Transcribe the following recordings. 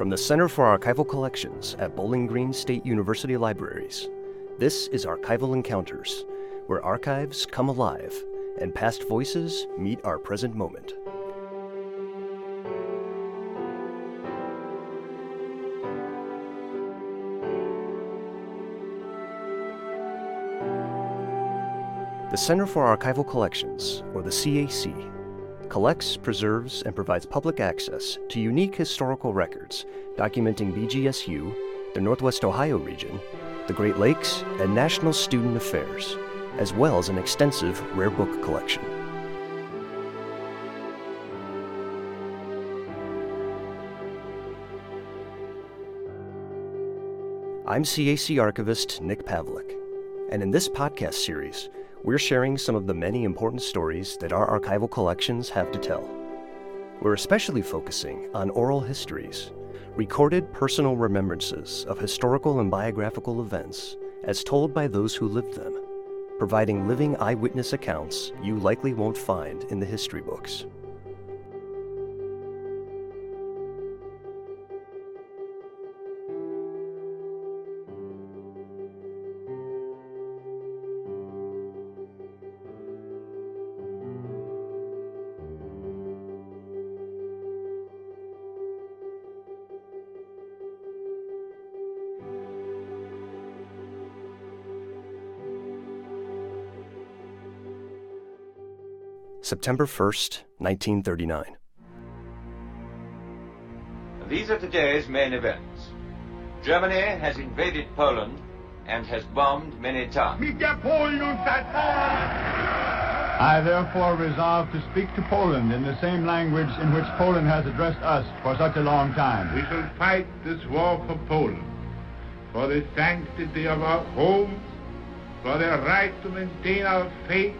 From the Center for Archival Collections at Bowling Green State University Libraries, this is Archival Encounters, where archives come alive and past voices meet our present moment. The Center for Archival Collections, or the CAC, collects, preserves, and provides public access to unique historical records documenting BGSU, the Northwest Ohio region, the Great Lakes, and national student affairs, as well as an extensive rare book collection. I'm CAC archivist Nick Pavlik, and in this podcast series, we're sharing some of the many important stories that our archival collections have to tell. We're especially focusing on oral histories, recorded personal remembrances of historical and biographical events as told by those who lived them, providing living eyewitness accounts you likely won't find in the history books. September 1st, 1939. These are today's main events. Germany has invaded Poland and has bombed many towns. I therefore resolve to speak to Poland in the same language in which Poland has addressed us for such a long time. We shall fight this war for Poland, for the sanctity of our homes, for their right to maintain our faith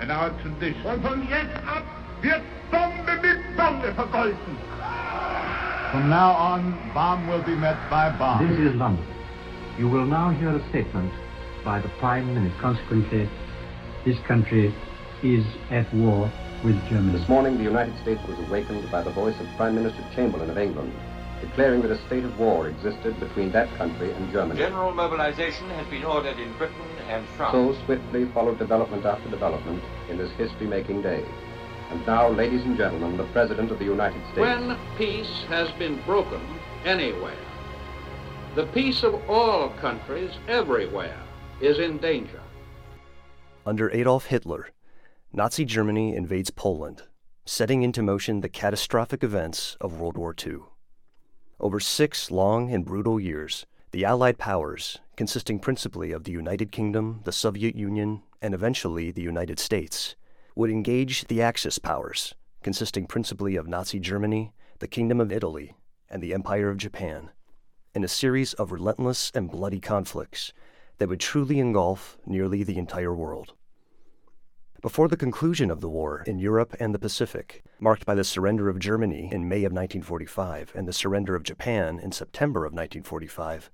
and our tradition. Und von jetzt ab wird Bombe mit Bombe vergolten. From now on, bomb will be met by bomb. This is London. You will now hear a statement by the Prime Minister. Consequently, this country is at war with Germany. This morning, the United States was awakened by the voice of Prime Minister Chamberlain of England, declaring that a state of war existed between that country and Germany. General mobilization has been ordered in Britain and France. So swiftly followed development after development in this history-making day. And now, ladies and gentlemen, the President of the United States. When peace has been broken anywhere, the peace of all countries everywhere is in danger. Under Adolf Hitler, Nazi Germany invades Poland, setting into motion the catastrophic events of World War II. Over six long and brutal years, the Allied powers, consisting principally of the United Kingdom, the Soviet Union, and eventually the United States, would engage the Axis powers, consisting principally of Nazi Germany, the Kingdom of Italy, and the Empire of Japan, in a series of relentless and bloody conflicts that would truly engulf nearly the entire world. Before the conclusion of the war in Europe and the Pacific, marked by the surrender of Germany in May of 1945 and the surrender of Japan in September of 1945,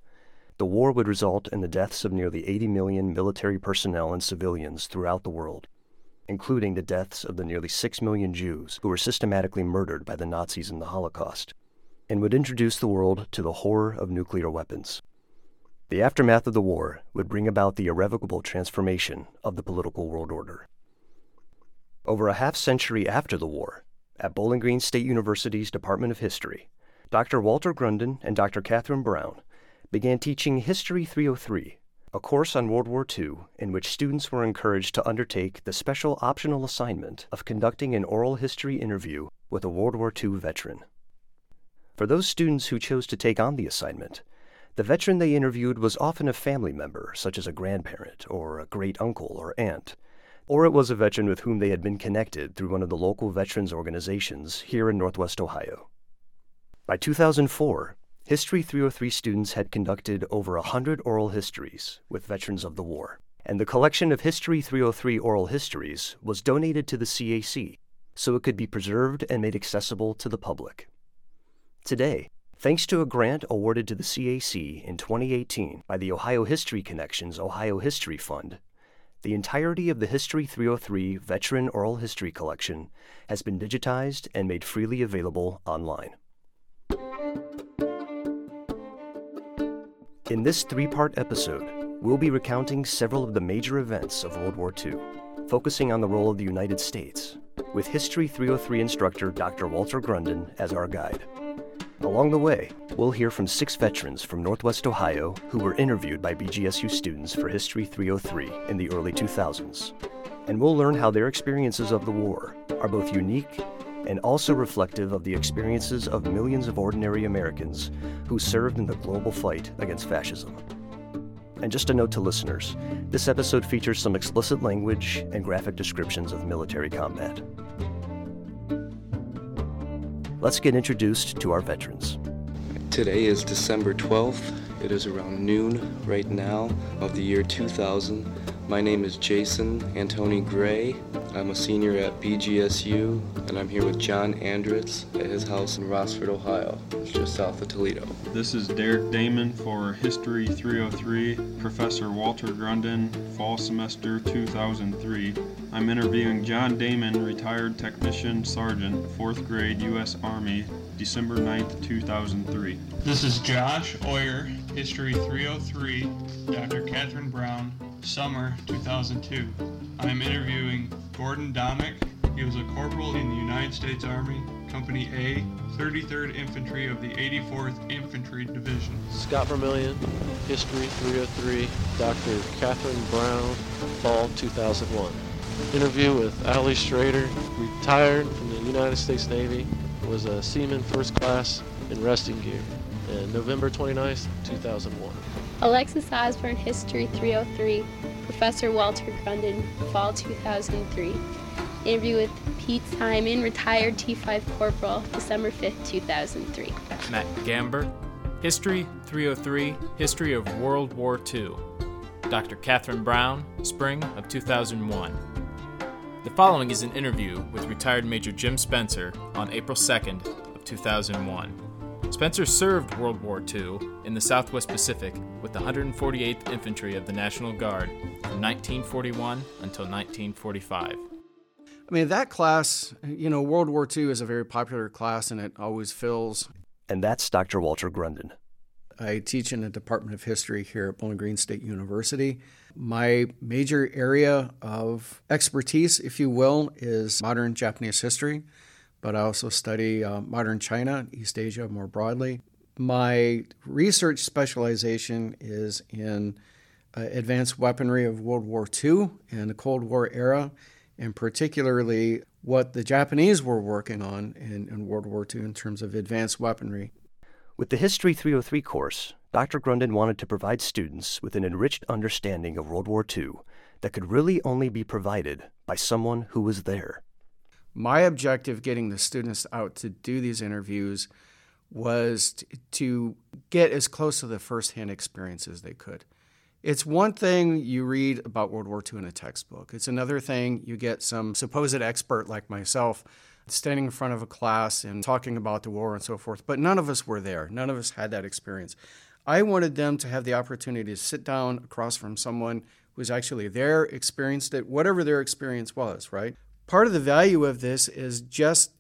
the war would result in the deaths of nearly 80 million military personnel and civilians throughout the world, including the deaths of the nearly 6 million Jews who were systematically murdered by the Nazis in the Holocaust, and would introduce the world to the horror of nuclear weapons. The aftermath of the war would bring about the irrevocable transformation of the political world order. Over a half century after the war, at Bowling Green State University's Department of History, Dr. Walter Grunden and Dr. Catherine Brown began teaching History 303, a course on World War II in which students were encouraged to undertake the special optional assignment of conducting an oral history interview with a World War II veteran. For those students who chose to take on the assignment, the veteran they interviewed was often a family member, such as a grandparent or a great uncle or aunt or it was a veteran with whom they had been connected through one of the local veterans organizations here in Northwest Ohio. By 2004, History 303 students had conducted over 100 oral histories with veterans of the war, and the collection of History 303 oral histories was donated to the CAC so it could be preserved and made accessible to the public. Today, thanks to a grant awarded to the CAC in 2018 by the Ohio History Connections Ohio History Fund, the entirety of the History 303 Veteran Oral History Collection has been digitized and made freely available online. In this three part episode, we'll be recounting several of the major events of World War II, focusing on the role of the United States, with History 303 instructor Dr. Walter Grunden as our guide. Along the way, we'll hear from six veterans from Northwest Ohio who were interviewed by BGSU students for History 303 in the early 2000s. And we'll learn how their experiences of the war are both unique and also reflective of the experiences of millions of ordinary Americans who served in the global fight against fascism. And just a note to listeners this episode features some explicit language and graphic descriptions of military combat. Let's get introduced to our veterans. Today is December 12th. It is around noon right now of the year 2000. My name is Jason Antoni Gray. I'm a senior at BGSU, and I'm here with John Andrick at his house in Rossford, Ohio. It's just south of Toledo. This is Derek Damon for History 303, Professor Walter Grunden, fall semester 2003. I'm interviewing John Damon, retired technician sergeant, 4th grade U.S. Army, December 9th, 2003. This is Josh Oyer, History 303, Dr. Catherine Brown, summer 2002. I am interviewing Gordon Domick. He was a corporal in the United States Army, Company A, 33rd Infantry of the 84th Infantry Division. Scott Vermillion, History 303, Dr. Catherine Brown, Fall 2001. Interview with Ali Schrader, retired from the United States Navy, was a seaman first class in resting gear, and November 29th, 2001. Alexis Osborne, History 303, Professor Walter Grunden, Fall 2003. Interview with Pete Simon, retired T5 Corporal, December 5th, 2003. Matt Gamber, History 303, History of World War II. Dr. Catherine Brown, Spring of 2001. The following is an interview with retired Major Jim Spencer on April 2nd of 2001. Spencer served World War II in the Southwest Pacific with the 148th Infantry of the National Guard from 1941 until 1945. I mean, that class, you know, World War II is a very popular class and it always fills. And that's Dr. Walter Grunden. I teach in the Department of History here at Bowling Green State University. My major area of expertise, if you will, is modern Japanese history but I also study uh, modern China, East Asia more broadly. My research specialization is in uh, advanced weaponry of World War II and the Cold War era, and particularly what the Japanese were working on in, in World War II in terms of advanced weaponry. With the History 303 course, Dr. Grunden wanted to provide students with an enriched understanding of World War II that could really only be provided by someone who was there. My objective getting the students out to do these interviews was t- to get as close to the firsthand experience as they could. It's one thing you read about World War II in a textbook. It's another thing you get some supposed expert like myself standing in front of a class and talking about the war and so forth. But none of us were there. None of us had that experience. I wanted them to have the opportunity to sit down across from someone who was actually there, experienced it, whatever their experience was, right? Part of the value of this is just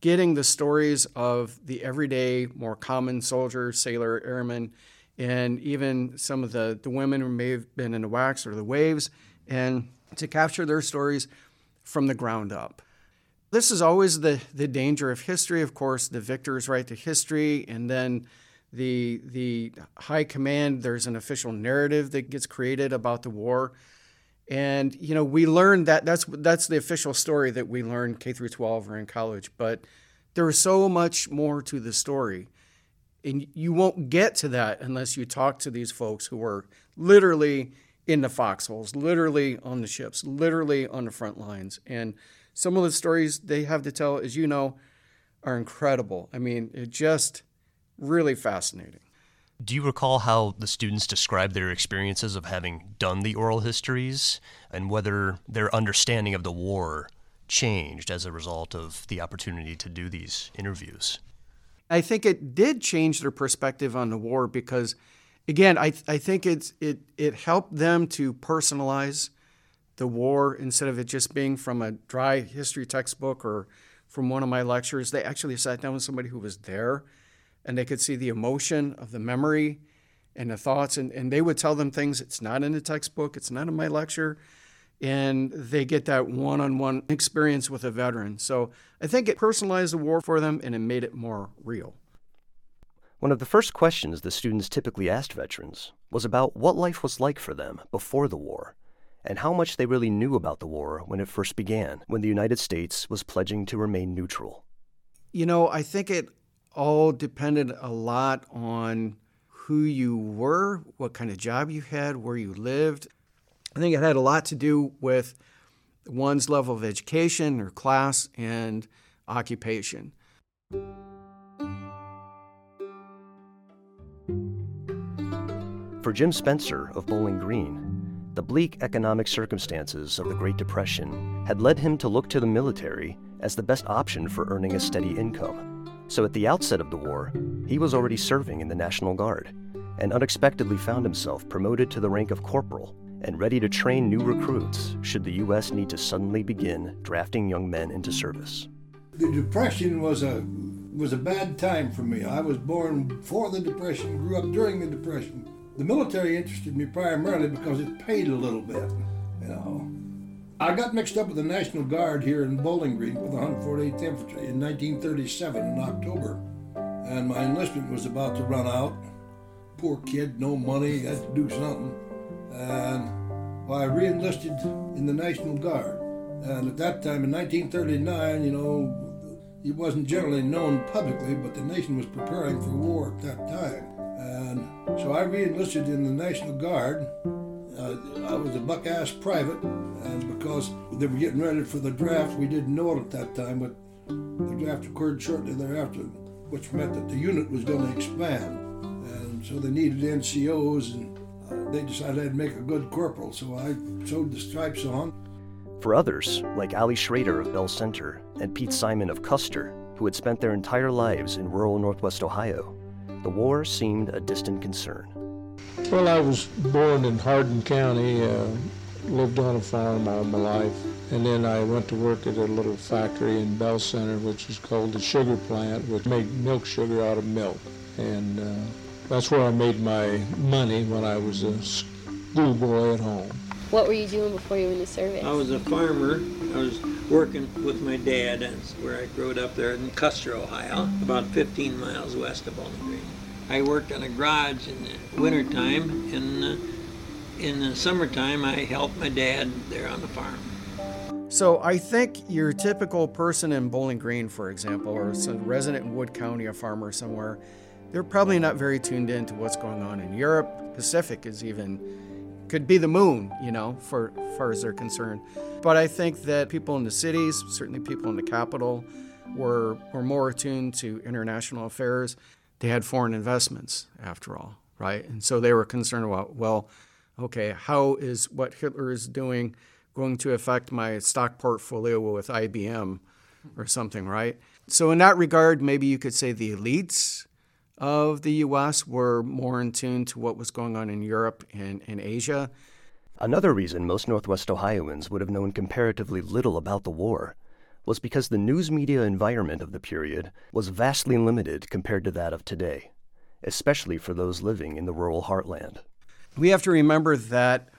getting the stories of the everyday, more common soldier, sailor, airman, and even some of the, the women who may have been in the WACs or the waves, and to capture their stories from the ground up. This is always the, the danger of history, of course, the victors write the history, and then the, the high command, there's an official narrative that gets created about the war. And you know, we learned that that's that's the official story that we learned K through 12 or in college, but there is so much more to the story. And you won't get to that unless you talk to these folks who were literally in the foxholes, literally on the ships, literally on the front lines. And some of the stories they have to tell, as you know, are incredible. I mean, it just really fascinating. Do you recall how the students described their experiences of having done the oral histories and whether their understanding of the war changed as a result of the opportunity to do these interviews? I think it did change their perspective on the war because, again, I, I think it's, it, it helped them to personalize the war instead of it just being from a dry history textbook or from one of my lectures. They actually sat down with somebody who was there and they could see the emotion of the memory and the thoughts. And, and they would tell them things it's not in the textbook, it's not in my lecture. And they get that one on one experience with a veteran. So I think it personalized the war for them and it made it more real. One of the first questions the students typically asked veterans was about what life was like for them before the war and how much they really knew about the war when it first began, when the United States was pledging to remain neutral. You know, I think it all depended a lot on who you were, what kind of job you had, where you lived. I think it had a lot to do with one's level of education or class and occupation. For Jim Spencer of Bowling Green, the bleak economic circumstances of the Great Depression had led him to look to the military as the best option for earning a steady income. So at the outset of the war, he was already serving in the National Guard and unexpectedly found himself promoted to the rank of corporal and ready to train new recruits should the U.S. need to suddenly begin drafting young men into service. The Depression was a was a bad time for me. I was born before the Depression, grew up during the Depression. The military interested me primarily because it paid a little bit, you know. I got mixed up with the National Guard here in Bowling Green with the 148th Infantry in 1937 in October. And my enlistment was about to run out. Poor kid, no money, had to do something. And well, I re-enlisted in the National Guard. And at that time, in 1939, you know, it wasn't generally known publicly, but the nation was preparing for war at that time. And so I re-enlisted in the National Guard. Uh, I was a buck-ass private, and because they were getting ready for the draft, we didn't know it at that time, but the draft occurred shortly thereafter, which meant that the unit was going to expand. And so they needed NCOs, and uh, they decided I'd make a good corporal, so I sewed the stripes on. For others, like Ali Schrader of Belle Center and Pete Simon of Custer, who had spent their entire lives in rural northwest Ohio, the war seemed a distant concern. Well, I was born in Hardin County, uh, lived on a farm all my life, and then I went to work at a little factory in Belle Center, which was called the sugar plant, which made milk sugar out of milk. And uh, that's where I made my money when I was a schoolboy at home. What were you doing before you went into service? I was a farmer. I was working with my dad. That's where I grew up there in Custer, Ohio, about 15 miles west of Bowling Green. I worked on a garage in the wintertime, and uh, in the summertime, I helped my dad there on the farm. So I think your typical person in Bowling Green, for example, or a resident in Wood County, a farmer somewhere, they're probably not very tuned in to what's going on in Europe. Pacific is even could be the moon, you know, for far as they're concerned. But I think that people in the cities, certainly people in the capital, were were more attuned to international affairs. They had foreign investments, after all, right? And so they were concerned about, well, okay, how is what Hitler is doing going to affect my stock portfolio with IBM or something, right? So in that regard, maybe you could say the elites of the US were more in tune to what was going on in Europe and in Asia. Another reason most Northwest Ohioans would have known comparatively little about the war was because the news media environment of the period was vastly limited compared to that of today, especially for those living in the rural heartland. We have to remember that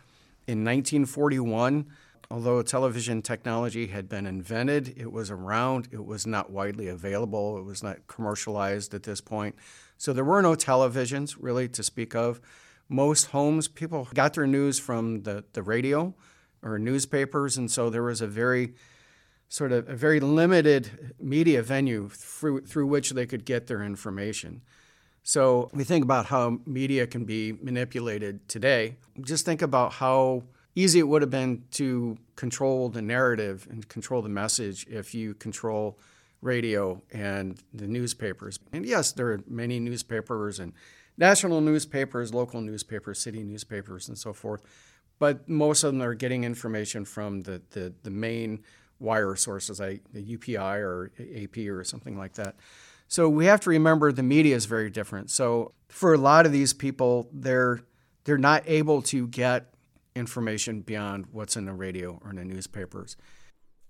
in 1941, although television technology had been invented, it was around, it was not widely available, it was not commercialized at this point. So there were no televisions really to speak of. Most homes, people got their news from the, the radio or newspapers, and so there was a very sort of a very limited media venue through, through which they could get their information. So we think about how media can be manipulated today. Just think about how easy it would have been to control the narrative and control the message if you control radio and the newspapers. And yes, there are many newspapers and national newspapers, local newspapers, city newspapers, and so forth. But most of them are getting information from the, the, the main wire sources, like the UPI or AP or something like that. So we have to remember the media is very different. So for a lot of these people, they're they're not able to get information beyond what's in the radio or in the newspapers.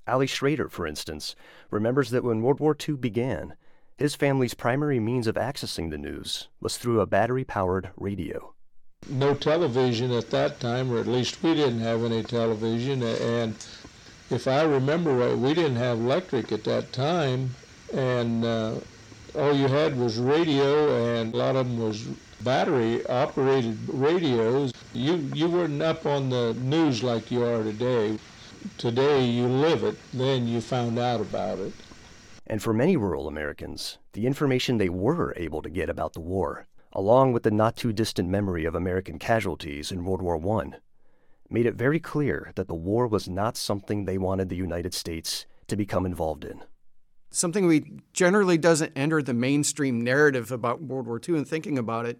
Ali Schrader, for instance, remembers that when World War II began, his family's primary means of accessing the news was through a battery powered radio. No television at that time, or at least we didn't have any television. And if I remember right, we didn't have electric at that time. And uh, all you had was radio, and a lot of them was battery operated radios. You, you weren't up on the news like you are today. Today you live it, then you found out about it. And for many rural Americans, the information they were able to get about the war, along with the not too distant memory of American casualties in World War I, made it very clear that the war was not something they wanted the United States to become involved in. Something we generally doesn't enter the mainstream narrative about World War II and thinking about it.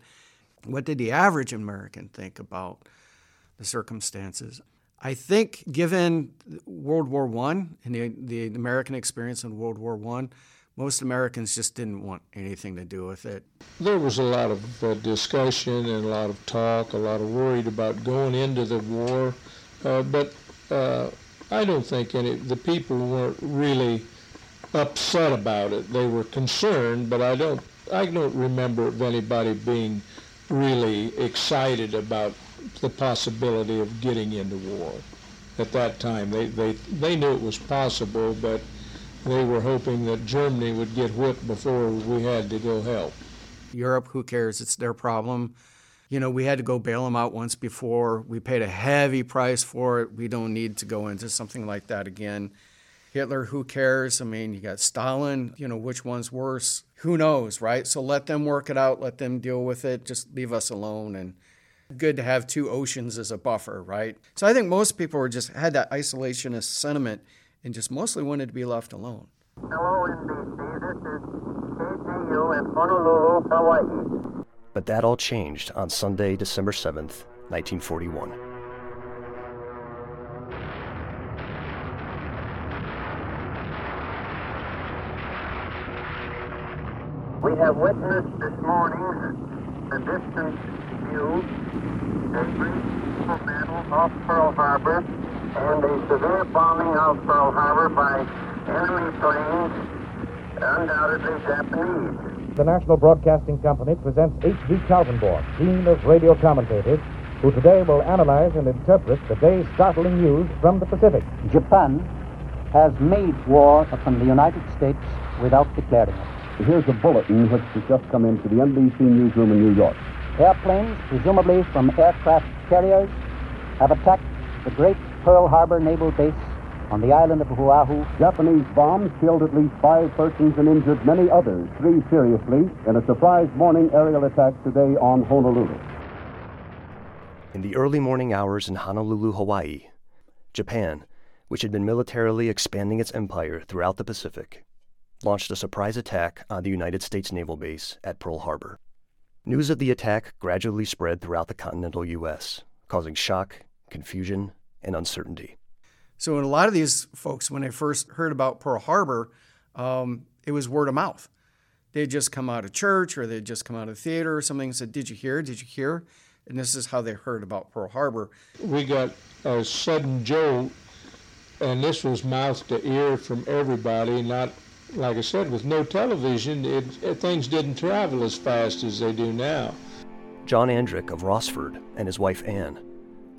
What did the average American think about the circumstances? I think, given World War I and the, the American experience in World War I, most Americans just didn't want anything to do with it. There was a lot of uh, discussion and a lot of talk, a lot of worried about going into the war, uh, but uh, I don't think any the people weren't really upset about it. They were concerned, but I don't I don't remember of anybody being really excited about the possibility of getting into war at that time. They, they, they knew it was possible, but they were hoping that Germany would get whipped before we had to go help. Europe, who cares? It's their problem. You know, we had to go bail them out once before. We paid a heavy price for it. We don't need to go into something like that again. Hitler, who cares? I mean, you got Stalin, you know, which one's worse? Who knows, right? So let them work it out, let them deal with it, just leave us alone and good to have two oceans as a buffer, right? So I think most people were just had that isolationist sentiment and just mostly wanted to be left alone. Hello, NBC. This is KGU in Honolulu, Hawaii. But that all changed on Sunday, December 7th, 1941. We have witnessed this morning the distant view, debris battle off Pearl Harbor, and a severe bombing of Pearl Harbor by enemy planes, undoubtedly Japanese. The National Broadcasting Company presents H.V. Kaltenborn, Dean of Radio Commentators, who today will analyze and interpret the day's startling news from the Pacific. Japan has made war upon the United States without declaring it. Here's a bulletin which has just come into the NBC newsroom in New York. Airplanes, presumably from aircraft carriers, have attacked the great Pearl Harbor Naval Base on the island of Oahu. Japanese bombs killed at least five persons and injured many others, three seriously, in a surprise morning aerial attack today on Honolulu. In the early morning hours in Honolulu, Hawaii, Japan, which had been militarily expanding its empire throughout the Pacific, launched a surprise attack on the United States naval base at Pearl Harbor. News of the attack gradually spread throughout the continental U.S., causing shock, confusion, and uncertainty. So, in a lot of these folks, when they first heard about Pearl Harbor, um, it was word of mouth. They'd just come out of church or they'd just come out of the theater or something and said, Did you hear? Did you hear? And this is how they heard about Pearl Harbor. We got a sudden jolt, and this was mouth to ear from everybody, not like I said, with no television, it, it, things didn't travel as fast as they do now. John Andrick of Rossford and his wife Ann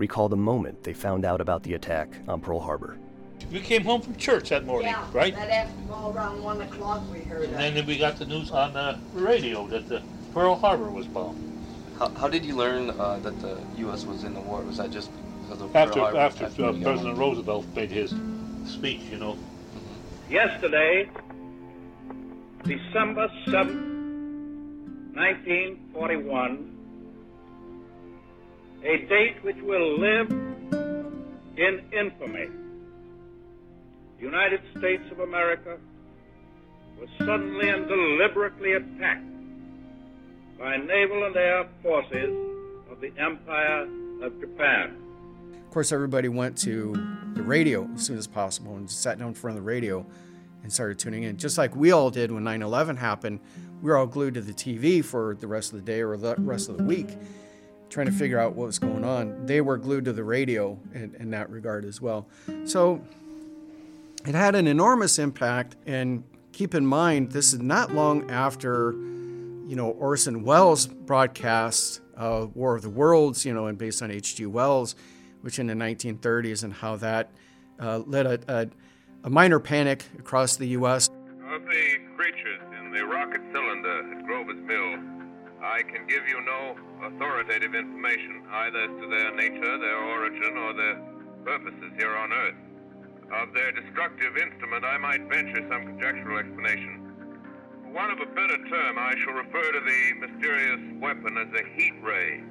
recall the moment they found out about the attack on Pearl Harbor. We came home from church that morning, yeah, right? That afternoon, around one o'clock, we heard. And then we got the news on the radio that the Pearl Harbor was bombed. How, how did you learn uh, that the U.S. was in the war? Was that just because of after Pearl Harbor? after, after uh, President Roosevelt made his speech? You know. Mm-hmm. Yesterday, December 7, 1941, a date which will live in infamy. The United States of America was suddenly and deliberately attacked by naval and air forces of the Empire of Japan. Of course, everybody went to the radio as soon as possible and sat down in front of the radio and started tuning in. Just like we all did when 9 11 happened, we were all glued to the TV for the rest of the day or the rest of the week, trying to figure out what was going on. They were glued to the radio in, in that regard as well. So it had an enormous impact. And keep in mind, this is not long after, you know, Orson Welles broadcast uh, War of the Worlds, you know, and based on H.G. Wells, which in the 1930s, and how that uh, led a, a, a minor panic across the U.S. Of the creatures in the rocket cylinder at Grover's Mill, I can give you no authoritative information, either as to their nature, their origin, or their purposes here on Earth. Of their destructive instrument, I might venture some conjectural explanation. For want of a better term, I shall refer to the mysterious weapon as a heat ray.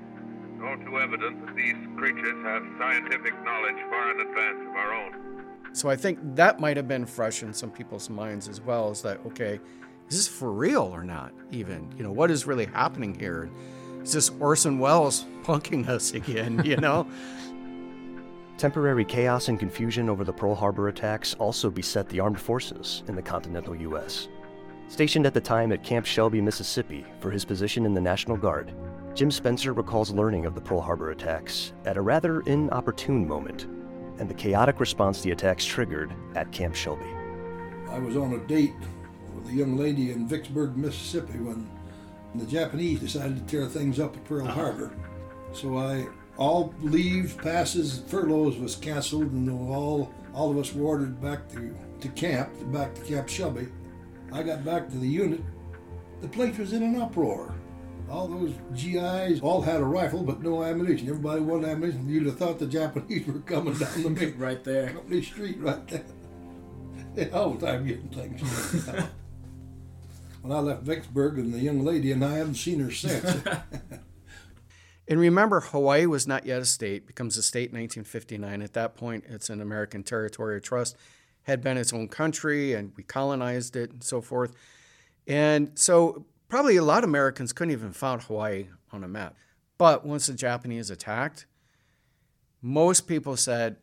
It's all too evident that these creatures have scientific knowledge far in advance of our own. So I think that might have been fresh in some people's minds as well. Is that okay? Is this for real or not? Even you know what is really happening here? Is this Orson Welles punking us again? You know. Temporary chaos and confusion over the Pearl Harbor attacks also beset the armed forces in the continental U.S. Stationed at the time at Camp Shelby, Mississippi, for his position in the National Guard, Jim Spencer recalls learning of the Pearl Harbor attacks at a rather inopportune moment and the chaotic response the attacks triggered at Camp Shelby. I was on a date with a young lady in Vicksburg, Mississippi when the Japanese decided to tear things up at Pearl uh-huh. Harbor. So I all leave, passes, furloughs was canceled, and all all of us were ordered back to, to camp, back to Camp Shelby. I got back to the unit. The place was in an uproar. All those GIs all had a rifle, but no ammunition. Everybody wanted ammunition. You'd have thought the Japanese were coming down the main right there, company street, right there. They all the time getting things. When I left Vicksburg, and the young lady and I haven't seen her since. And remember, Hawaii was not yet a state, becomes a state in 1959. At that point, it's an American territorial trust, had been its own country, and we colonized it and so forth. And so, probably a lot of Americans couldn't even found Hawaii on a map. But once the Japanese attacked, most people said,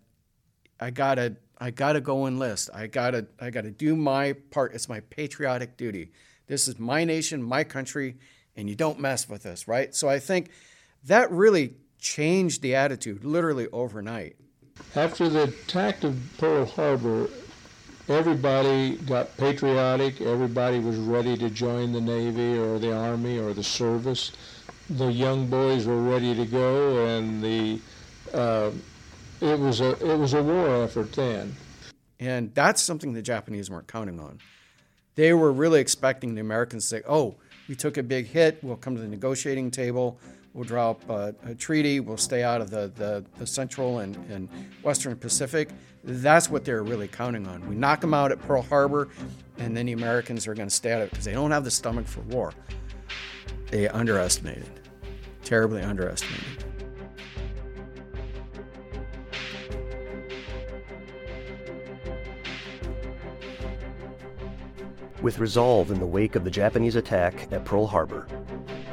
I gotta, I gotta go enlist. I gotta, I gotta do my part. It's my patriotic duty. This is my nation, my country, and you don't mess with us, right? So I think that really changed the attitude literally overnight. After the attack of Pearl Harbor, everybody got patriotic. Everybody was ready to join the Navy or the Army or the service. The young boys were ready to go, and the uh, it was a it was a war effort then. And that's something the Japanese weren't counting on. They were really expecting the Americans to say, "Oh, we took a big hit. We'll come to the negotiating table. We'll draw up a, a treaty. We'll stay out of the, the, the Central and, and Western Pacific. That's what they're really counting on. We knock them out at Pearl Harbor, and then the Americans are going to stay out of it because they don't have the stomach for war. They underestimated, terribly underestimated. With resolve in the wake of the Japanese attack at Pearl Harbor,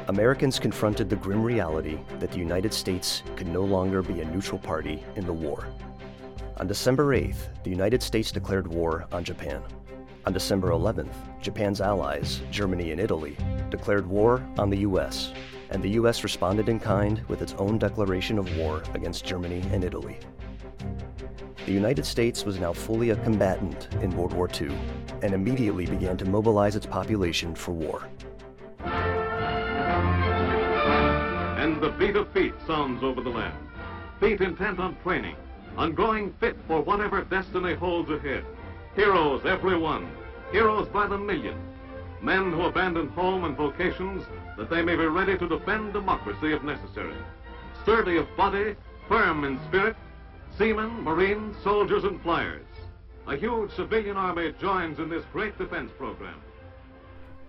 Americans confronted the grim reality that the United States could no longer be a neutral party in the war. On December 8th, the United States declared war on Japan. On December 11th, Japan's allies, Germany and Italy, declared war on the U.S., and the U.S. responded in kind with its own declaration of war against Germany and Italy. The United States was now fully a combatant in World War II and immediately began to mobilize its population for war. And the beat of feet sounds over the land. Feet intent on training, on growing fit for whatever destiny holds ahead. Heroes, every one. Heroes by the million. Men who abandon home and vocations that they may be ready to defend democracy if necessary. Sturdy of body, firm in spirit, seamen, marines, soldiers, and flyers. A huge civilian army joins in this great defense program.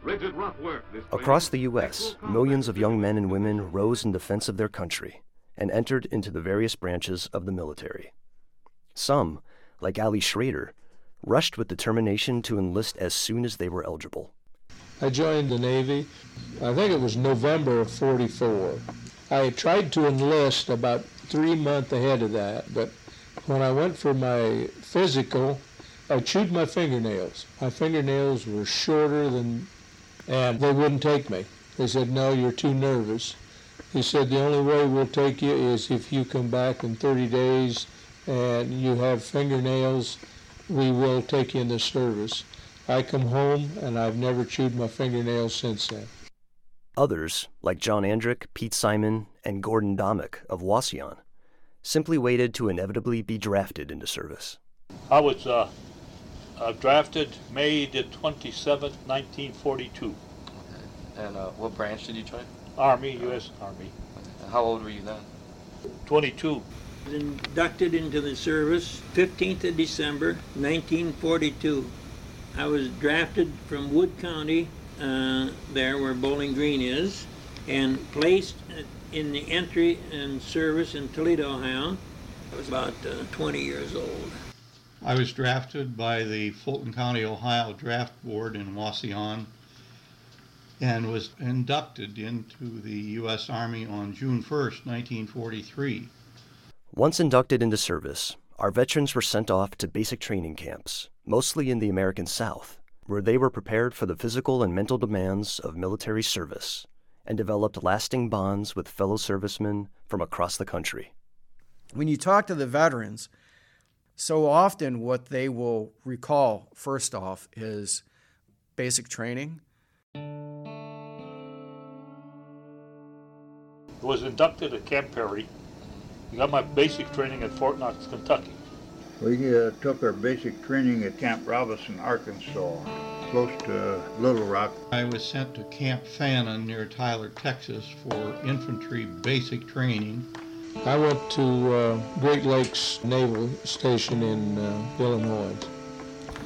Rigid rough work. Across the U.S., millions of young men and women rose in defense of their country and entered into the various branches of the military. Some, like Ali Schrader, rushed with determination to enlist as soon as they were eligible. I joined the Navy, I think it was November of 44. I tried to enlist about three months ahead of that, but when I went for my physical, I chewed my fingernails. My fingernails were shorter than, and they wouldn't take me. They said, no, you're too nervous. He said, the only way we'll take you is if you come back in 30 days and you have fingernails, we will take you in the service. I come home and I've never chewed my fingernails since then. Others, like John Andrick, Pete Simon, and Gordon Domick of Wauseon, simply waited to inevitably be drafted into service. I was uh, uh, drafted May the 27th, 1942. Okay. And uh, what branch did you join? Army, U.S. Army. And how old were you then? 22. Inducted into the service 15th of December 1942. I was drafted from Wood County, uh, there where Bowling Green is, and placed in the entry and service in Toledo, Ohio. I was about uh, 20 years old. I was drafted by the Fulton County, Ohio Draft Board in Wauseon and was inducted into the U.S. Army on June 1st, 1943. Once inducted into service, our veterans were sent off to basic training camps, mostly in the American South, where they were prepared for the physical and mental demands of military service and developed lasting bonds with fellow servicemen from across the country. When you talk to the veterans, so often what they will recall first off is basic training. I was inducted at Camp Perry. I got my basic training at Fort Knox, Kentucky. We uh, took our basic training at Camp Robinson, Arkansas, close to Little Rock. I was sent to Camp Fannin near Tyler, Texas for infantry basic training. I went to uh, Great Lakes Naval Station in uh, Illinois.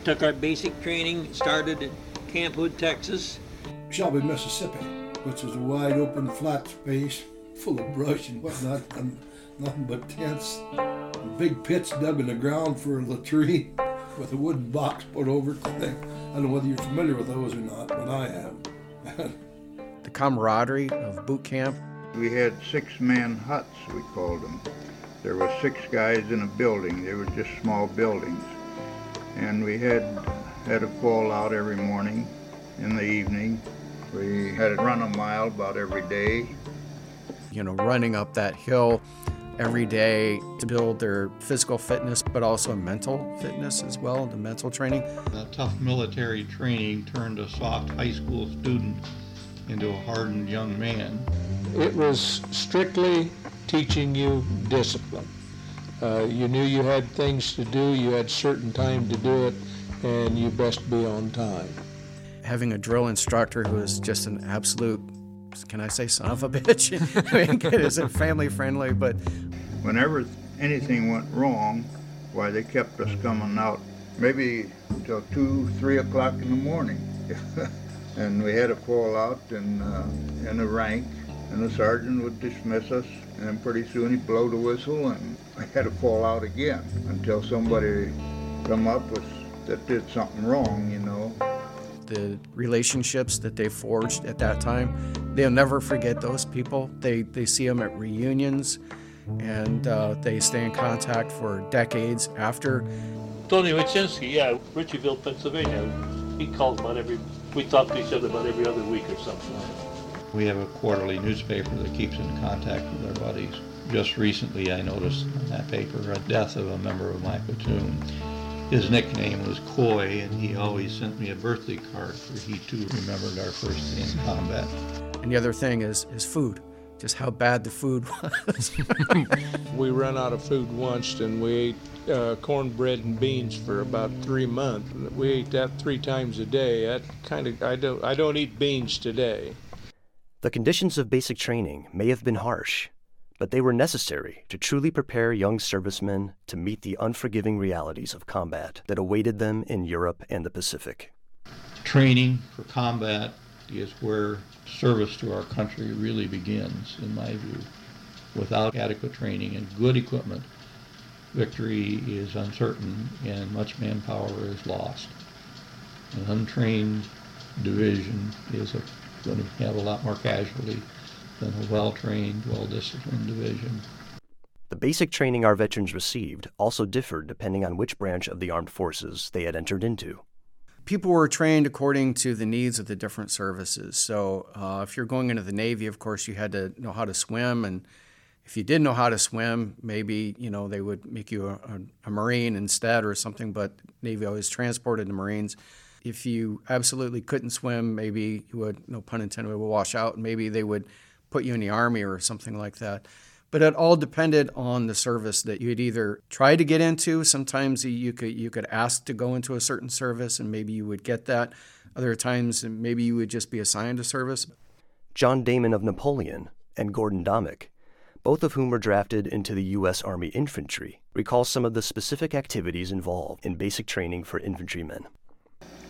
Took our basic training, started at Camp Hood, Texas. Shelby, Mississippi, which is a wide open flat space full of brush and whatnot, and nothing but tents. Big pits dug in the ground for the tree with a wooden box put over it. I don't know whether you're familiar with those or not, but I am. the camaraderie of boot camp. We had six-man huts, we called them. There were six guys in a building. They were just small buildings. And we had had a fallout every morning in the evening. We had to run a mile about every day. You know, running up that hill every day to build their physical fitness, but also mental fitness as well, the mental training. The tough military training turned a soft high school student into a hardened young man. It was strictly teaching you discipline. Uh, you knew you had things to do, you had certain time to do it, and you best be on time. Having a drill instructor who is just an absolute, can I say son of a bitch? I mean, it isn't family friendly, but. Whenever anything went wrong, why, they kept us coming out maybe until 2, 3 o'clock in the morning. and we had a fallout in, uh, in the rank, and the sergeant would dismiss us, and pretty soon he'd blow the whistle, and I had to fall out again until somebody come up with that did something wrong, you know. The relationships that they forged at that time, they'll never forget those people. They they see them at reunions, and uh, they stay in contact for decades after. Tony Wyszynski, yeah, Ritchieville, Pennsylvania. He called about every. We talked to each other about every other week or something. We have a quarterly newspaper that keeps in contact with our buddies. Just recently, I noticed in that paper a death of a member of my platoon. His nickname was Coy, and he always sent me a birthday card for he too remembered our first day in combat. And the other thing is is food, just how bad the food was. we ran out of food once, and we ate uh, cornbread and beans for about three months. We ate that three times a day. That kind of I don't I don't eat beans today. The conditions of basic training may have been harsh, but they were necessary to truly prepare young servicemen to meet the unforgiving realities of combat that awaited them in Europe and the Pacific. Training for combat is where service to our country really begins, in my view. Without adequate training and good equipment, victory is uncertain and much manpower is lost. An untrained division is a, going to have a lot more casualty than a well trained, well disciplined division. The basic training our veterans received also differed depending on which branch of the armed forces they had entered into. People were trained according to the needs of the different services. So, uh, if you're going into the Navy, of course, you had to know how to swim. And if you didn't know how to swim, maybe you know they would make you a, a, Marine instead or something. But Navy always transported the Marines. If you absolutely couldn't swim, maybe you would, no pun intended, would wash out, and maybe they would put you in the army or something like that. But it all depended on the service that you'd either try to get into. Sometimes you could you could ask to go into a certain service, and maybe you would get that. Other times, maybe you would just be assigned a service. John Damon of Napoleon and Gordon Domick, both of whom were drafted into the U.S. Army Infantry, recall some of the specific activities involved in basic training for infantrymen.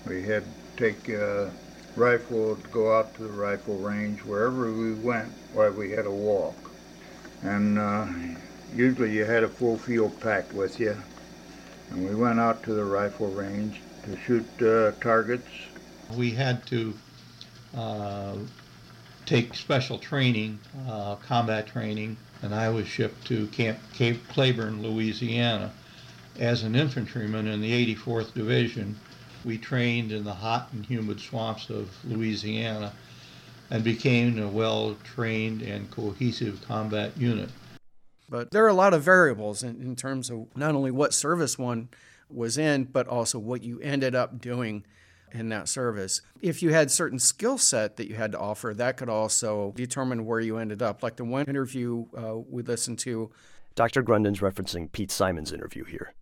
We had to take a rifle to go out to the rifle range wherever we went while we had a walk. And uh, usually you had a full field pack with you. And we went out to the rifle range to shoot uh, targets. We had to uh, take special training, uh, combat training, and I was shipped to Camp Cape Claiborne, Louisiana. As an infantryman in the 84th Division, we trained in the hot and humid swamps of Louisiana and became a well trained and cohesive combat unit. But there are a lot of variables in, in terms of not only what service one was in, but also what you ended up doing in that service. If you had certain skill set that you had to offer, that could also determine where you ended up. Like the one interview uh, we listened to. Dr. Grunden's referencing Pete Simon's interview here.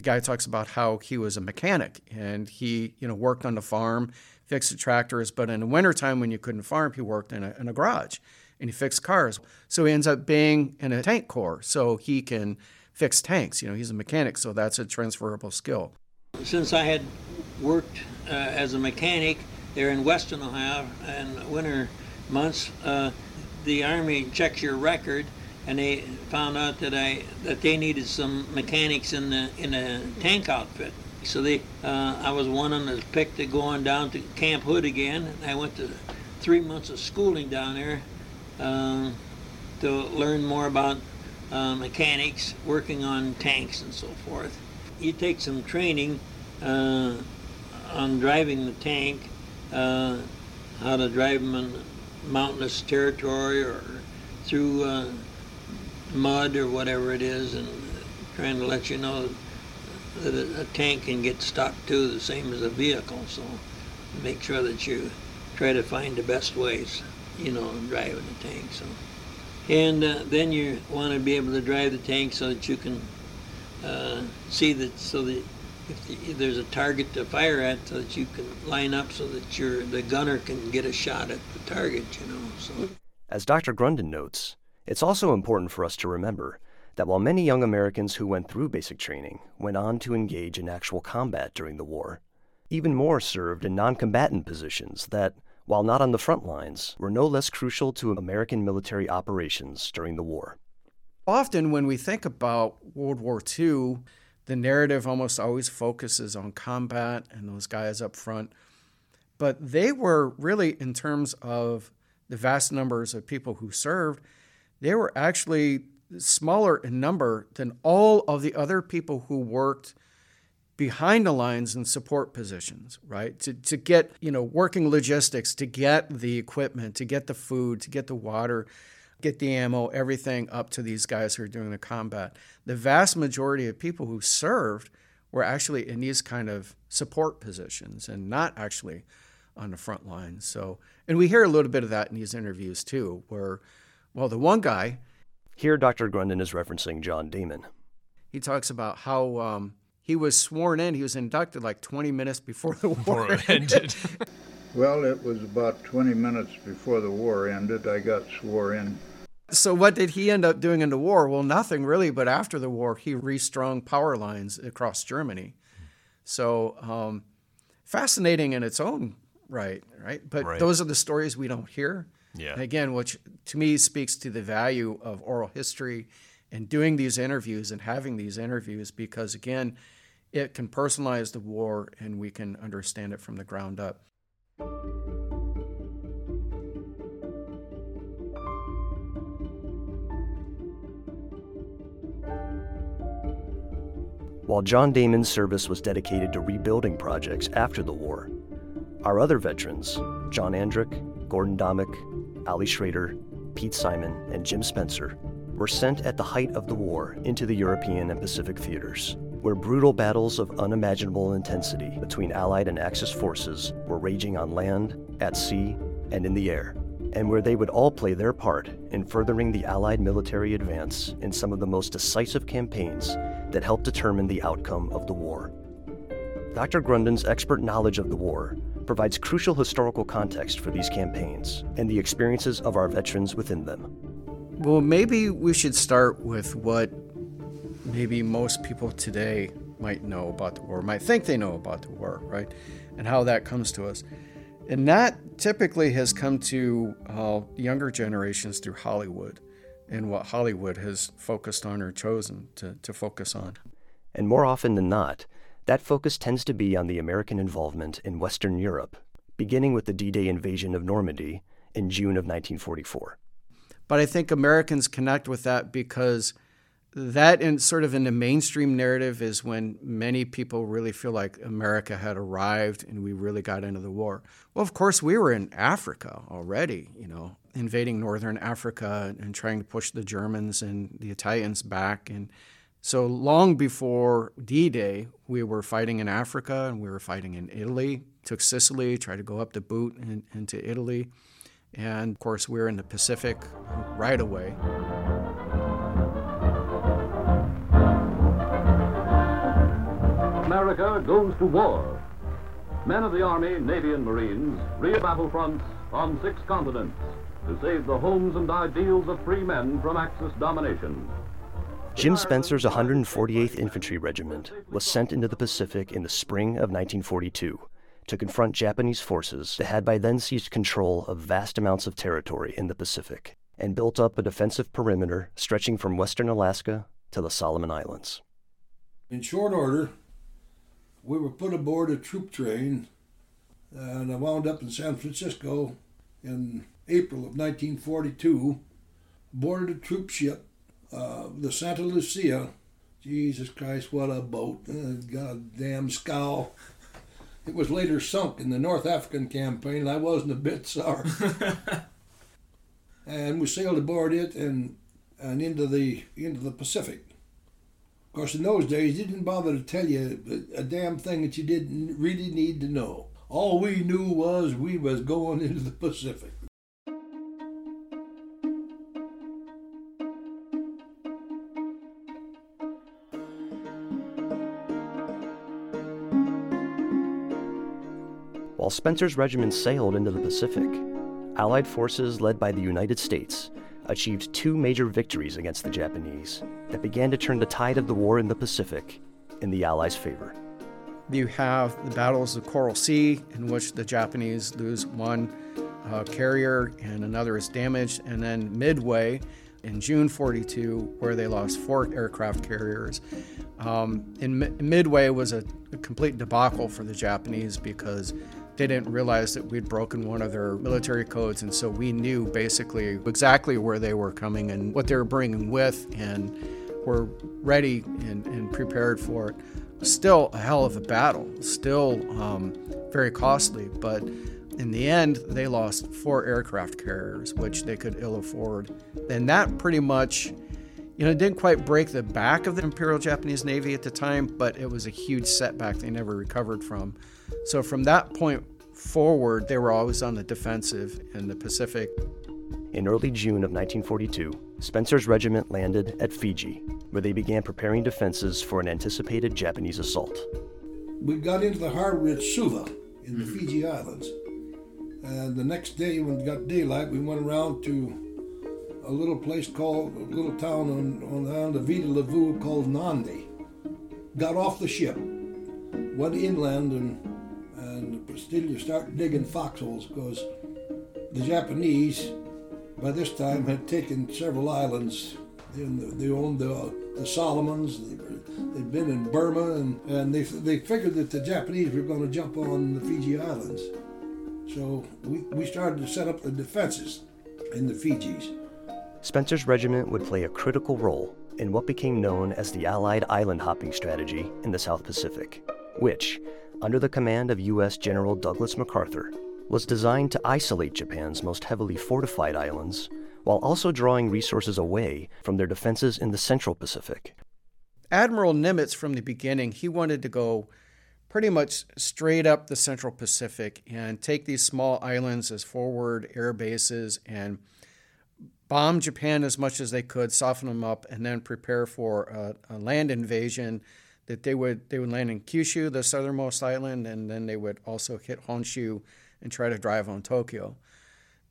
The guy talks about how he was a mechanic and he, you know, worked on the farm, fixed the tractors, but in the wintertime when you couldn't farm, he worked in a, in a garage and he fixed cars. So he ends up being in a tank corps, so he can fix tanks. You know, he's a mechanic, so that's a transferable skill. Since I had worked uh, as a mechanic there in Western Ohio in winter months, uh, the Army checks your record, and they found out that I that they needed some mechanics in the in a tank outfit. So they, uh, I was one of them picked to going down to Camp Hood again. I went to three months of schooling down there uh, to learn more about uh, mechanics, working on tanks and so forth. You take some training uh, on driving the tank, uh, how to drive them in mountainous territory or through uh, mud or whatever it is, and trying to let you know that a, tank can get stuck too, the same as a vehicle. So make sure that you try to find the best ways, you know, driving the tank. So, and uh, then you want to be able to drive the tank so that you can uh, see that so that if there's a target to fire at, so that you can line up so that your the gunner can get a shot at the target. You know. So. As Dr. Grunden notes, it's also important for us to remember that while many young Americans who went through basic training went on to engage in actual combat during the war, even more served in non combatant positions that, while not on the front lines, were no less crucial to American military operations during the war. Often, when we think about World War II, the narrative almost always focuses on combat and those guys up front. But they were really, in terms of the vast numbers of people who served, they were actually smaller in number than all of the other people who worked behind the lines in support positions, right? To, to get, you know, working logistics, to get the equipment, to get the food, to get the water, get the ammo, everything up to these guys who are doing the combat. The vast majority of people who served were actually in these kind of support positions and not actually on the front lines. So, and we hear a little bit of that in these interviews too, where, well, the one guy, here, Dr. Grunden is referencing John Damon. He talks about how um, he was sworn in. He was inducted like 20 minutes before the war ended. well, it was about 20 minutes before the war ended. I got sworn in. So, what did he end up doing in the war? Well, nothing really, but after the war, he restrung power lines across Germany. So, um, fascinating in its own right, right? But right. those are the stories we don't hear. Yeah. And again, which to me speaks to the value of oral history and doing these interviews and having these interviews because, again, it can personalize the war and we can understand it from the ground up. While John Damon's service was dedicated to rebuilding projects after the war, our other veterans, John Andrick, Gordon Domick, Ali Schrader, Pete Simon, and Jim Spencer, were sent at the height of the war into the European and Pacific theaters, where brutal battles of unimaginable intensity between Allied and Axis forces were raging on land, at sea, and in the air, and where they would all play their part in furthering the Allied military advance in some of the most decisive campaigns that helped determine the outcome of the war. Dr. Grunden's expert knowledge of the war provides crucial historical context for these campaigns and the experiences of our veterans within them. Well, maybe we should start with what maybe most people today might know about the war, might think they know about the war, right? And how that comes to us. And that typically has come to uh, younger generations through Hollywood and what Hollywood has focused on or chosen to, to focus on. And more often than not, that focus tends to be on the American involvement in Western Europe, beginning with the D Day invasion of Normandy in June of 1944. But I think Americans connect with that because that in sort of in the mainstream narrative is when many people really feel like America had arrived and we really got into the war. Well, of course, we were in Africa already, you know, invading northern Africa and trying to push the Germans and the Italians back and so long before D-Day, we were fighting in Africa and we were fighting in Italy, took Sicily, tried to go up the boot in, into Italy. And of course, we were in the Pacific right away. America goes to war. Men of the Army, Navy, and Marines rear battlefronts on six continents to save the homes and ideals of free men from Axis domination. Jim Spencer's 148th Infantry Regiment was sent into the Pacific in the spring of 1942 to confront Japanese forces that had by then seized control of vast amounts of territory in the Pacific and built up a defensive perimeter stretching from western Alaska to the Solomon Islands. In short order, we were put aboard a troop train, and I wound up in San Francisco in April of 1942, boarded a troop ship, uh, the Santa Lucia. Jesus Christ, what a boat! Uh, goddamn scow. It was later sunk in the North African campaign, and I wasn't a bit sorry. and we sailed aboard it and and into the into the Pacific. Of course, in those days, he didn't bother to tell you a, a damn thing that you didn't really need to know. All we knew was we was going into the Pacific. While Spencer's regiment sailed into the Pacific, Allied forces led by the United States achieved two major victories against the Japanese that began to turn the tide of the war in the Pacific in the Allies' favor. You have the battles of Coral Sea, in which the Japanese lose one uh, carrier and another is damaged, and then Midway in June 42, where they lost four aircraft carriers. Um, in Midway was a, a complete debacle for the Japanese because they didn't realize that we'd broken one of their military codes, and so we knew basically exactly where they were coming and what they were bringing with, and were ready and, and prepared for it. Still a hell of a battle, still um, very costly, but in the end, they lost four aircraft carriers, which they could ill afford. And that pretty much, you know, didn't quite break the back of the Imperial Japanese Navy at the time, but it was a huge setback they never recovered from. So from that point forward, they were always on the defensive in the Pacific. In early June of 1942, Spencer's regiment landed at Fiji, where they began preparing defenses for an anticipated Japanese assault. We got into the harbor at Suva in the mhm. Fiji Islands. And the next day, when it got daylight, we went around to a little place called, a little town on, on the island of Viti Levu called Nadi. Got off the ship, went inland and and still you start digging foxholes because the Japanese, by this time, had taken several islands. They owned the, the Solomons. They, had been in Burma, and, and they, they figured that the Japanese were going to jump on the Fiji Islands. So we, we started to set up the defenses in the Fijis. Spencer's regiment would play a critical role in what became known as the Allied island hopping strategy in the South Pacific, which, under the command of U.S. General Douglas MacArthur, was designed to isolate Japan's most heavily fortified islands while also drawing resources away from their defenses in the Central Pacific. Admiral Nimitz, from the beginning, he wanted to go pretty much straight up the Central Pacific and take these small islands as forward air bases and bomb Japan as much as they could, soften them up, and then prepare for a, a land invasion. That they would they would land in Kyushu, the southernmost island, and then they would also hit Honshu and try to drive on Tokyo.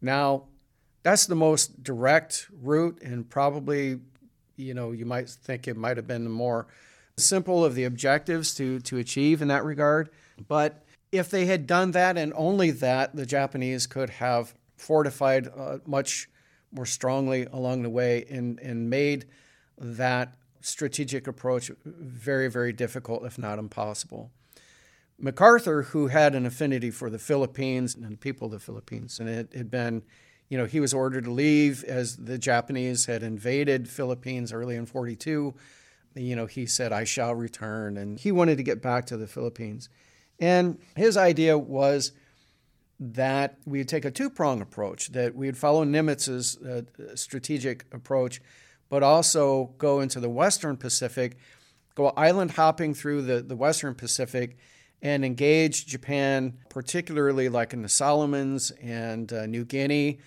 Now, that's the most direct route, and probably, you know, you might think it might have been the more simple of the objectives to, to achieve in that regard. But if they had done that and only that, the Japanese could have fortified uh, much more strongly along the way and, and made that strategic approach very, very difficult, if not impossible. MacArthur, who had an affinity for the Philippines and the people of the Philippines, and it had been, you know, he was ordered to leave as the Japanese had invaded Philippines early in 42 you know, he said, I shall return. And he wanted to get back to the Philippines. And his idea was that we'd take a two prong approach, that we'd follow Nimitz's uh, strategic approach, but also go into the Western Pacific, go island hopping through the, the Western Pacific, and engage Japan, particularly like in the Solomons and uh, New Guinea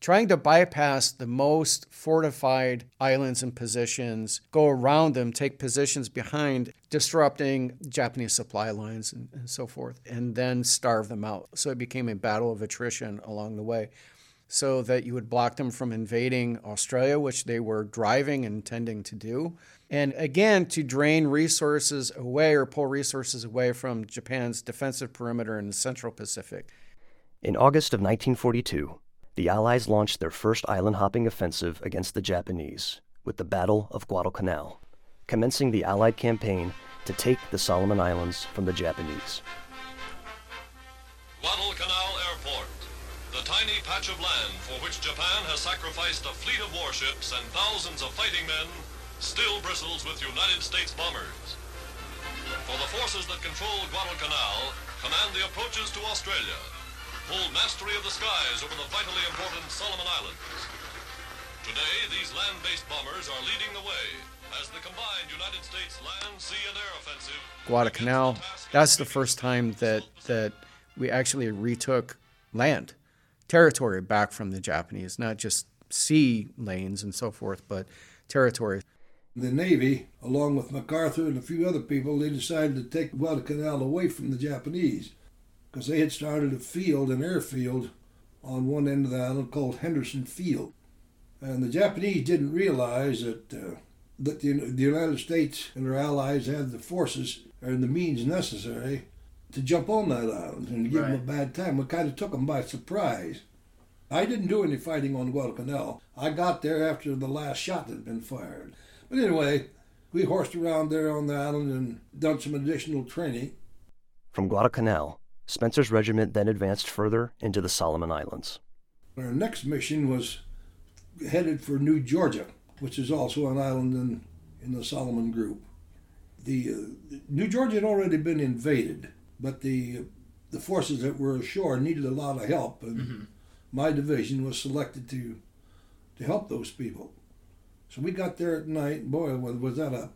trying to bypass the most fortified islands and positions, go around them, take positions behind, disrupting Japanese supply lines and, and, so forth, and then starve them out. So it became a battle of attrition along the way. So that you would block them from invading Australia, which they were driving and intending to do. And again, to drain resources away or pull resources away from Japan's defensive perimeter in the Central Pacific. In August of 1942, the Allies launched their first island hopping offensive against the Japanese with the Battle of Guadalcanal, commencing the Allied campaign to take the Solomon Islands from the Japanese. Guadalcanal Airport, the tiny patch of land for which Japan has sacrificed a fleet of warships and thousands of fighting men, still bristles with United States bombers. For the forces that control Guadalcanal command the approaches to Australia, hold mastery of the skies over the vitally important Solomon Islands. Today, these land-based bombers are leading the way as the combined United States land, sea, and air offensive. Guadalcanal. That's the first time that that we actually retook land, territory back from the Japanese, not just sea lanes and so forth, but territory. The Navy, along with MacArthur and a few other people, they decided to take Guadalcanal away from the Japanese because they had started a field, an airfield, on one end of the island called Henderson Field. And the Japanese didn't realize that, uh, that the, the United States and their allies had the forces and the means necessary to jump on that island and give right. them a bad time. We kind of took them by surprise. I didn't do any fighting on Guadalcanal. I got there after the last shot had been fired. But anyway, we horsed around there on the island and done some additional training. From Guadalcanal, Spencer's regiment then advanced further into the Solomon Islands. Our next mission was headed for New Georgia, which is also an island in, in the Solomon group. The uh, New Georgia had already been invaded, but the the forces that were ashore needed a lot of help, and mm-hmm. my division was selected to to help those people. So we got there at night. Boy, was that a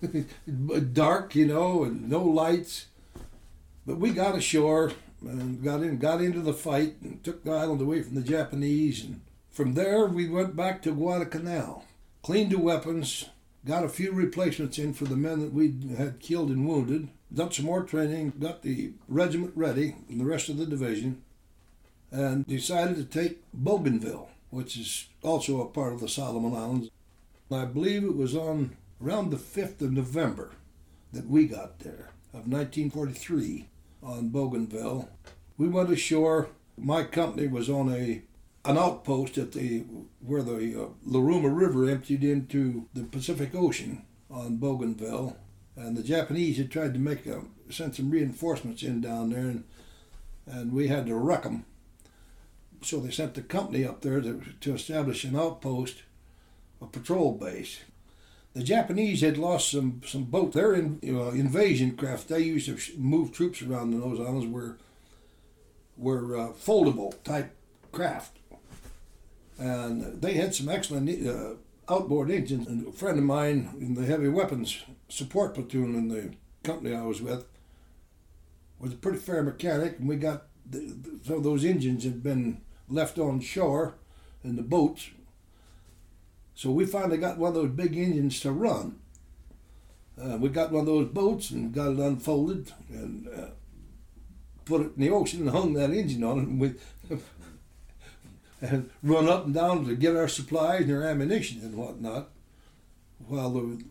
dark, you know, and no lights. But we got ashore and got in, got into the fight and took the island away from the Japanese. And from there, we went back to Guadalcanal, cleaned the weapons, got a few replacements in for the men that we had killed and wounded, done some more training, got the regiment ready and the rest of the division, and decided to take Bougainville, which is also a part of the Solomon Islands. I believe it was on around the 5th of November that we got there of 1943 on Bougainville. We went ashore. My company was on a an outpost at the where the uh, Laruma River emptied into the Pacific Ocean on Bougainville, and the Japanese had tried to make a send some reinforcements in down there, and and we had to wreck them. So they sent the company up there to, to establish an outpost, a patrol base the Japanese had lost some some boats. Their in, invasion craft they used to move troops around in those islands were were uh, foldable type craft, and they had some excellent uh, outboard engines. And a friend of mine in the heavy weapons support platoon in the company I was with was a pretty fair mechanic, and we got the, some those engines had been left on shore in the boats. So we finally got one of those big engines to run. Uh, we got one of those boats and got it unfolded and uh, put it in the ocean and hung that engine on it. And we and run up and down to get our supplies and our ammunition and whatnot, while the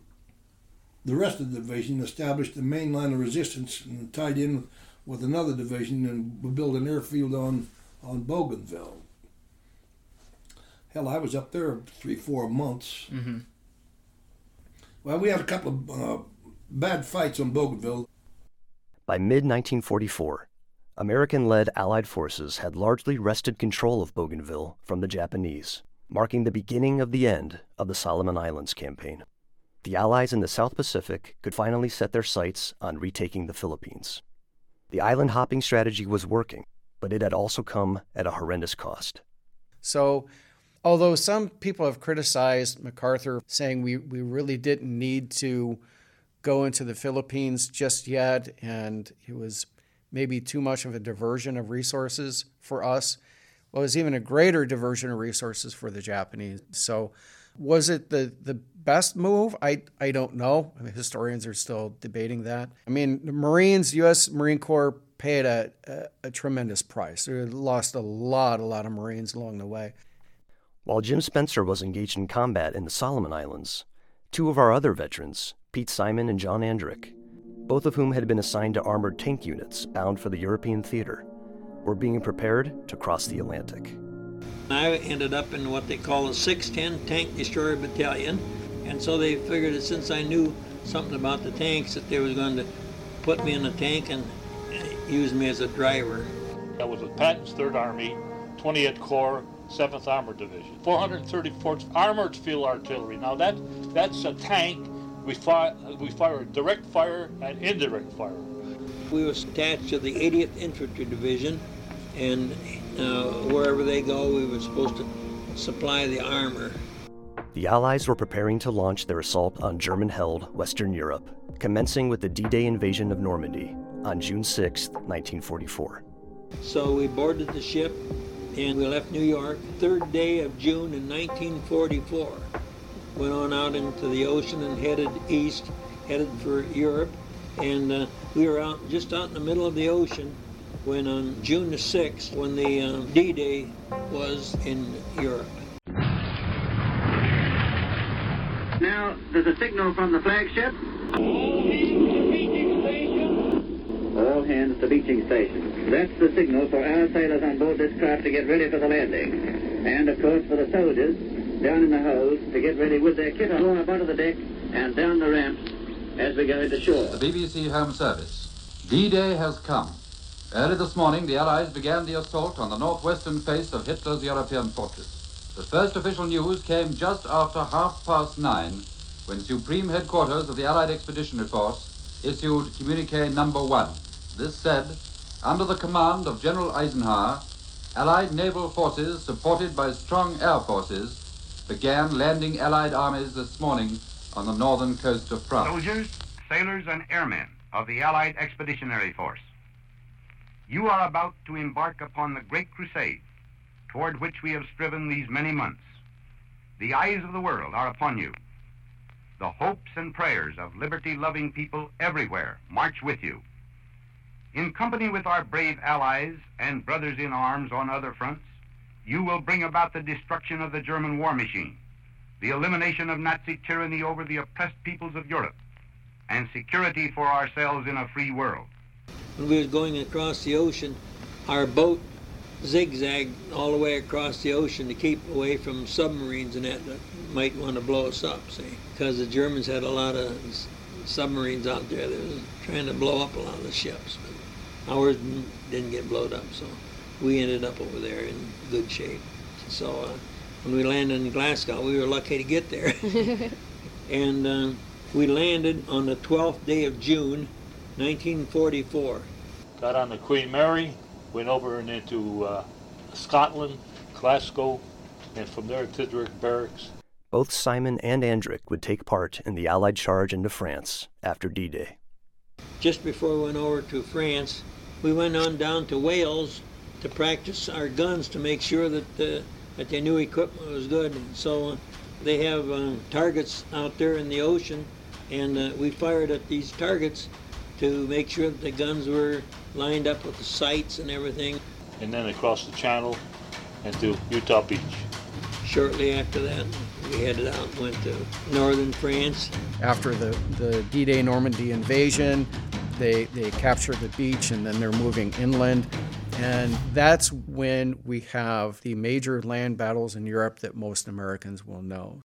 the rest of the division established the main line of resistance and tied in with another division and built an airfield on on Bougainville. Hell, I was up there three, four months. Mm-hmm. Well, we had a couple of uh, bad fights on Bougainville. By mid 1944, American led Allied forces had largely wrested control of Bougainville from the Japanese, marking the beginning of the end of the Solomon Islands campaign. The Allies in the South Pacific could finally set their sights on retaking the Philippines. The island hopping strategy was working, but it had also come at a horrendous cost. So, although some people have criticized MacArthur, saying we, we really didn't need to go into the Philippines just yet, and it was maybe too much of a diversion of resources for us. Well, it was even a greater diversion of resources for the Japanese. So, was it the, the best move? I, I don't know. I mean, historians are still debating that. I mean, the Marines, U.S. Marine Corps paid a, a, a tremendous price. They lost a lot, a lot of Marines along the way. While Jim Spencer was engaged in combat in the Solomon Islands, two of our other veterans, Pete Simon and John Andrick, both of whom had been assigned to armored tank units bound for the European theater, were being prepared to cross the Atlantic. I ended up in what they call a 610 Tank Destroyer Battalion, and so they figured that since I knew something about the tanks, that they was going to put me in a tank and use me as a driver. That was with Patton's Third Army, 20th Corps, 7th Armored Division, 434th Armored Field Artillery. Now that that's a tank. We fire we fire direct fire and indirect fire. We were attached to the 80th Infantry Division, and uh, wherever they go, we were supposed to supply the armor. The Allies were preparing to launch their assault on German held Western Europe, commencing with the D Day invasion of Normandy on June 6, 1944. So we boarded the ship and we left New York, third day of June in 1944. Went on out into the ocean and headed east, headed for Europe. And uh, we were out just out in the middle of the ocean when on June the 6th, when the uh, D-Day was in Europe. Now, there's a signal from the flagship. All hands to beaching station. All hands to beaching station. That's the signal for our sailors on board this craft to get ready for the landing. And, of course, for the soldiers down in the holds to get ready with their kit on up onto the deck and down the ramps as we go into shore. The BBC Home Service. D-Day has come. Early this morning, the Allies began the assault on the northwestern face of Hitler's European fortress. The first official news came just after half past nine, when Supreme Headquarters of the Allied Expeditionary Force issued communique number one. This said, under the command of General Eisenhower, Allied naval forces, supported by strong air forces, began landing Allied armies this morning on the northern coast of France. Soldiers, sailors, and airmen of the Allied Expeditionary Force, you are about to embark upon the great crusade toward which we have striven these many months. The eyes of the world are upon you. The hopes and prayers of liberty loving people everywhere march with you. In company with our brave allies and brothers in arms on other fronts, you will bring about the destruction of the German war machine, the elimination of Nazi tyranny over the oppressed peoples of Europe, and security for ourselves in a free world. When we was going across the ocean, our boat zigzagged all the way across the ocean to keep away from submarines and that, that might want to blow us up, see? Because the Germans had a lot of submarines out there that was trying to blow up a lot of the ships. But ours didn't get blown up, so we ended up over there in good shape. So uh, when we landed in Glasgow, we were lucky to get there. and uh, we landed on the 12th day of June, 1944. Got on the Queen Mary, went over and into uh, Scotland, Glasgow, and from there to Tidderick Barracks. Both Simon and Andrick would take part in the Allied charge into France after D Day. Just before we went over to France, we went on down to Wales to practice our guns to make sure that, uh, that the new equipment was good. And so they have uh, targets out there in the ocean, and uh, we fired at these targets to make sure that the guns were lined up with the sights and everything. And then across the channel and to Utah Beach. Shortly after that, we headed out and went to northern France. After the, the D-Day Normandy invasion, they, they capture the beach and then they're moving inland. And that's when we have the major land battles in Europe that most Americans will know.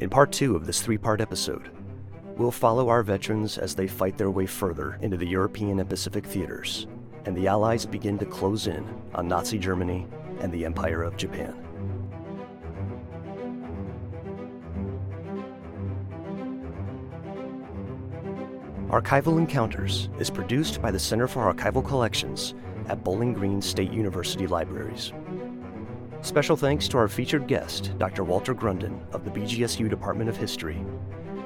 In part two of this three part episode, we'll follow our veterans as they fight their way further into the European and Pacific theaters, and the Allies begin to close in on Nazi Germany and the Empire of Japan. Archival Encounters is produced by the Center for Archival Collections at Bowling Green State University Libraries. Special thanks to our featured guest, Dr. Walter Grunden of the BGSU Department of History,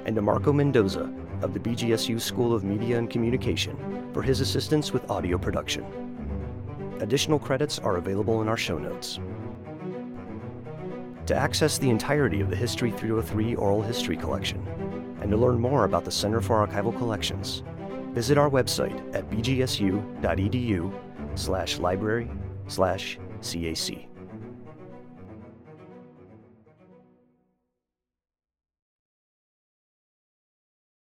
and to Marco Mendoza of the BGSU School of Media and Communication for his assistance with audio production. Additional credits are available in our show notes. To access the entirety of the History 303 Oral History Collection, and to learn more about the Center for Archival Collections, visit our website at bgsu.edu slash library slash CAC.